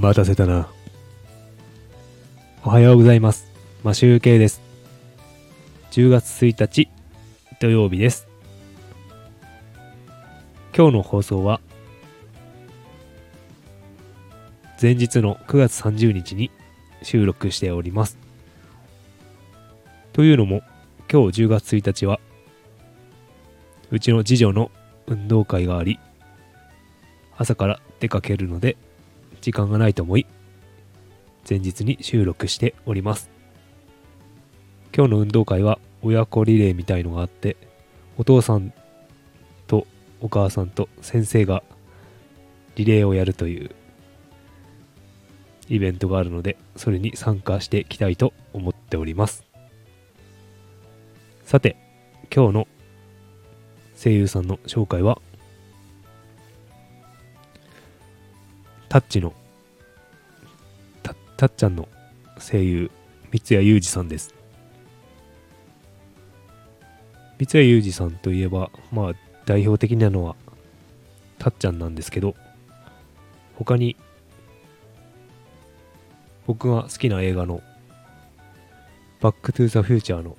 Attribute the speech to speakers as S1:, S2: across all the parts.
S1: 待たせたな。おはようございます。マシュウケイです。10月1日土曜日です。今日の放送は前日の9月30日に収録しております。というのも今日10月1日はうちの次女の運動会があり朝から出かけるので時間がないと思い前日に収録しております。今日の運動会は親子リレーみたいのがあってお父さんとお母さんと先生がリレーをやるというイベントがあるのでそれに参加していきたいと思っております。さて今日の声優さんの紹介はタッチのたたっちゃんの声優三谷裕二さんです。三谷裕二さんといえばまあ代表的なのはたっちゃんなんですけど他に僕が好きな映画のバックトゥーザフューチャーの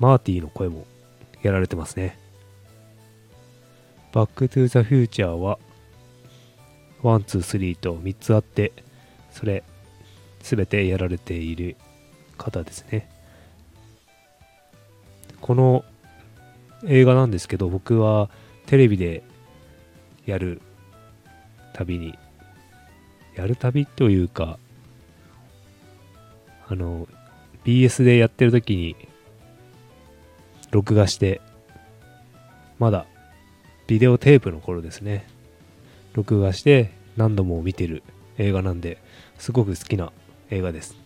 S1: マーティーの声もやられてますね。バックトゥーザフューチャーは one、two、three と3つあって、それ、すべてやられている方ですね。この映画なんですけど、僕はテレビでやるたびに、やるたびというか、あの、BS でやってる時に、録画して、まだビデオテープの頃ですね。録画して何度も見てる映画なんですごく好きな映画です。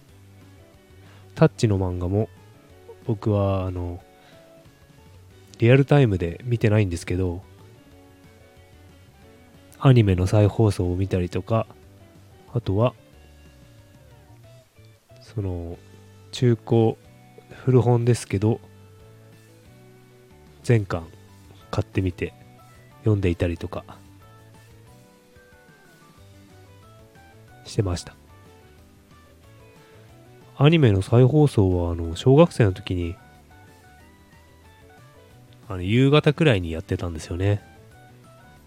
S1: タッチの漫画も僕はあのリアルタイムで見てないんですけどアニメの再放送を見たりとかあとはその中古古本ですけど全巻買ってみて読んでいたりとかしてました。アニメの再放送は、あの、小学生の時に、あの、夕方くらいにやってたんですよね。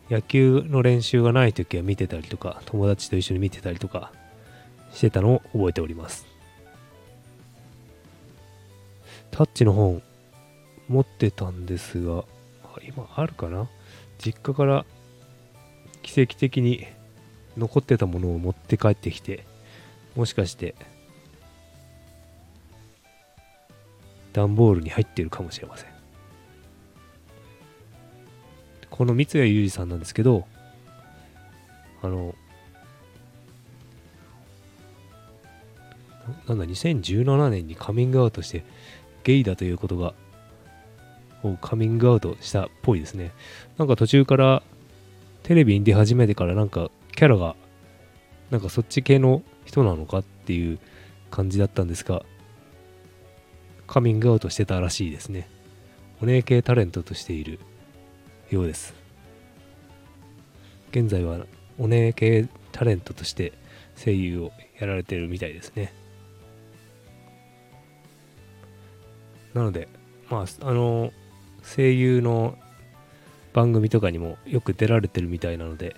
S1: 野球の練習がない時は見てたりとか、友達と一緒に見てたりとかしてたのを覚えております。タッチの本、持ってたんですが、今あるかな？実家から奇跡的に残ってたものを持って帰ってきてもしかして段ボールに入っているかもしれません。この三谷裕二さんなんですけどあのなんだ2017年にカミングアウトしてゲイだということがをカミングアウトしたっぽいですね。なんか途中からテレビに出始めてからなんかキャラがなんかそっち系の人なのかっていう感じだったんですがカミングアウトしてたらしいですね。お姉系タレントとしているようです。現在はお姉系タレントとして声優をやられてるみたいですね。なのでまああの声優の番組とかにもよく出られてるみたいなので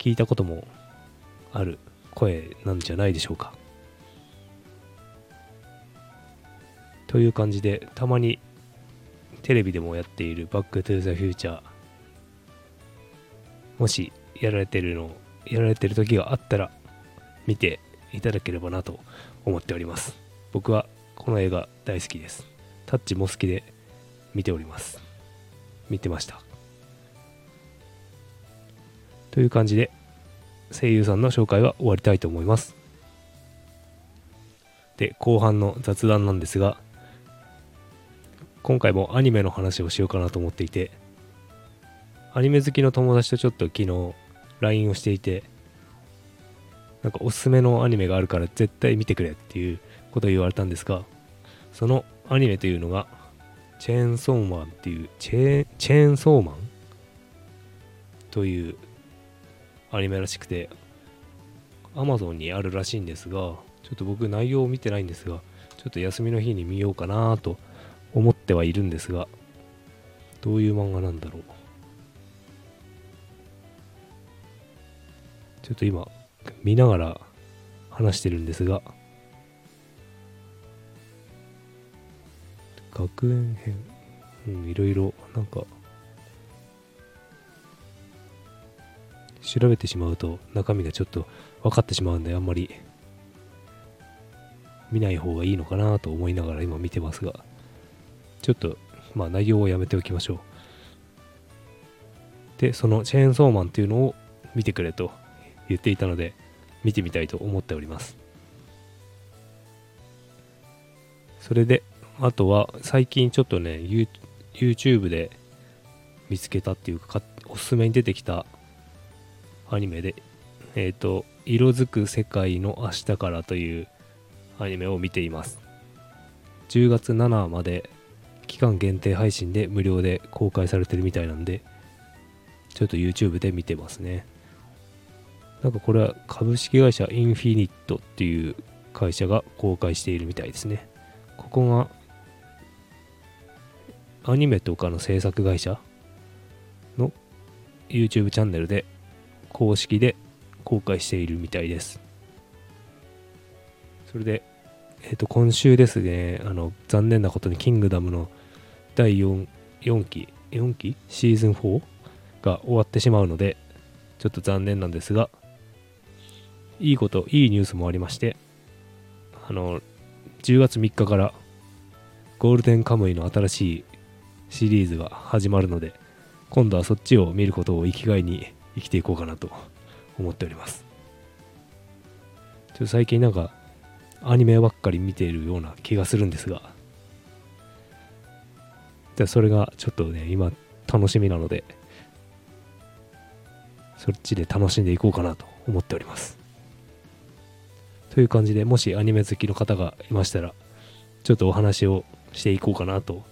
S1: 聞いたこともある声なんじゃないでしょうか。という感じでたまにテレビでもやっているバックトゥザフューチャーもしやられてるのやられてる時があったら見ていただければなと思っております。僕はこの映画大好きです。タッチも好きで見ております。見てました。という感じで声優さんの紹介は終わりたいと思います。で、後半の雑談なんですが、今回もアニメの話をしようかなと思っていて、アニメ好きの友達とちょっと昨日 LINE をしていて、なんかおすすめのアニメがあるから絶対見てくれっていうことを言われたんですが、そのアニメというのが、チェーンソーマンっていう、チェーン、チェーンソーマン？というアニメらしくて、Amazon にあるらしいんですがちょっと僕内容を見てないんですがちょっと休みの日に見ようかなと思ってはいるんですがどういう漫画なんだろう。ちょっと今見ながら話してるんですが学園編うんいろいろなんか調べてしまうと中身がちょっと分かってしまうんであんまり見ない方がいいのかなと思いながら今見てますが。ちょっとまあ内容をやめておきましょう。でそのチェーンソーマンっていうのを見てくれと言っていたので見てみたいと思っております。それであとは最近ちょっとね YouTube で見つけたっていうかおすすめに出てきたアニメでえっ、ー、と色づく世界の明日からというアニメを見ています。10月7まで期間限定配信で無料で公開されてるみたいなんでちょっと YouTube で見てますね。なんかこれは株式会社インフィニットっていう会社が公開しているみたいですね。ここがアニメとかの制作会社の YouTube チャンネルで公式で公開しているみたいです。それで、えっ、ー、と今週ですねあの残念なことにキングダムの第 4, 4期4期？シーズン4が終わってしまうのでちょっと残念なんですがいいこといいニュースもありましてあの10月3日からゴールデンカムイの新しいシリーズが始まるので今度はそっちを見ることを生きがいに生きていこうかなと思っております。ちょっと最近なんかアニメばっかり見ているような気がするんですが。でそれがちょっとね今楽しみなのでそっちで楽しんでいこうかなと思っております。という感じでもしアニメ好きの方がいましたらちょっとお話をしていこうかなと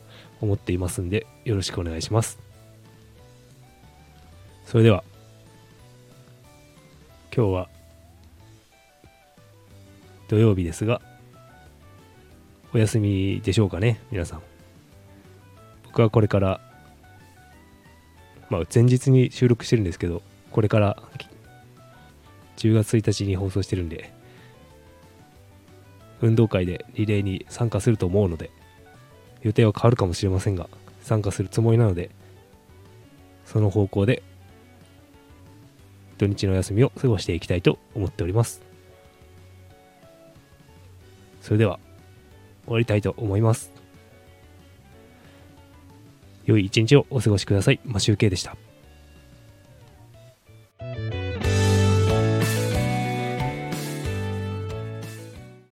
S1: 思っていますんでよろしくお願いします。それでは。今日は土曜日ですがお休みでしょうかね皆さん。僕はこれからまあ前日に収録してるんですけどこれから10月1日に放送してるんで運動会でリレーに参加すると思うので予定は変わるかもしれませんが参加するつもりなのでその方向で土日の休みを過ごしていきたいと思っておりますそれでは終わりたいと思います良い一日をお過ごしください。マシュウケイでした。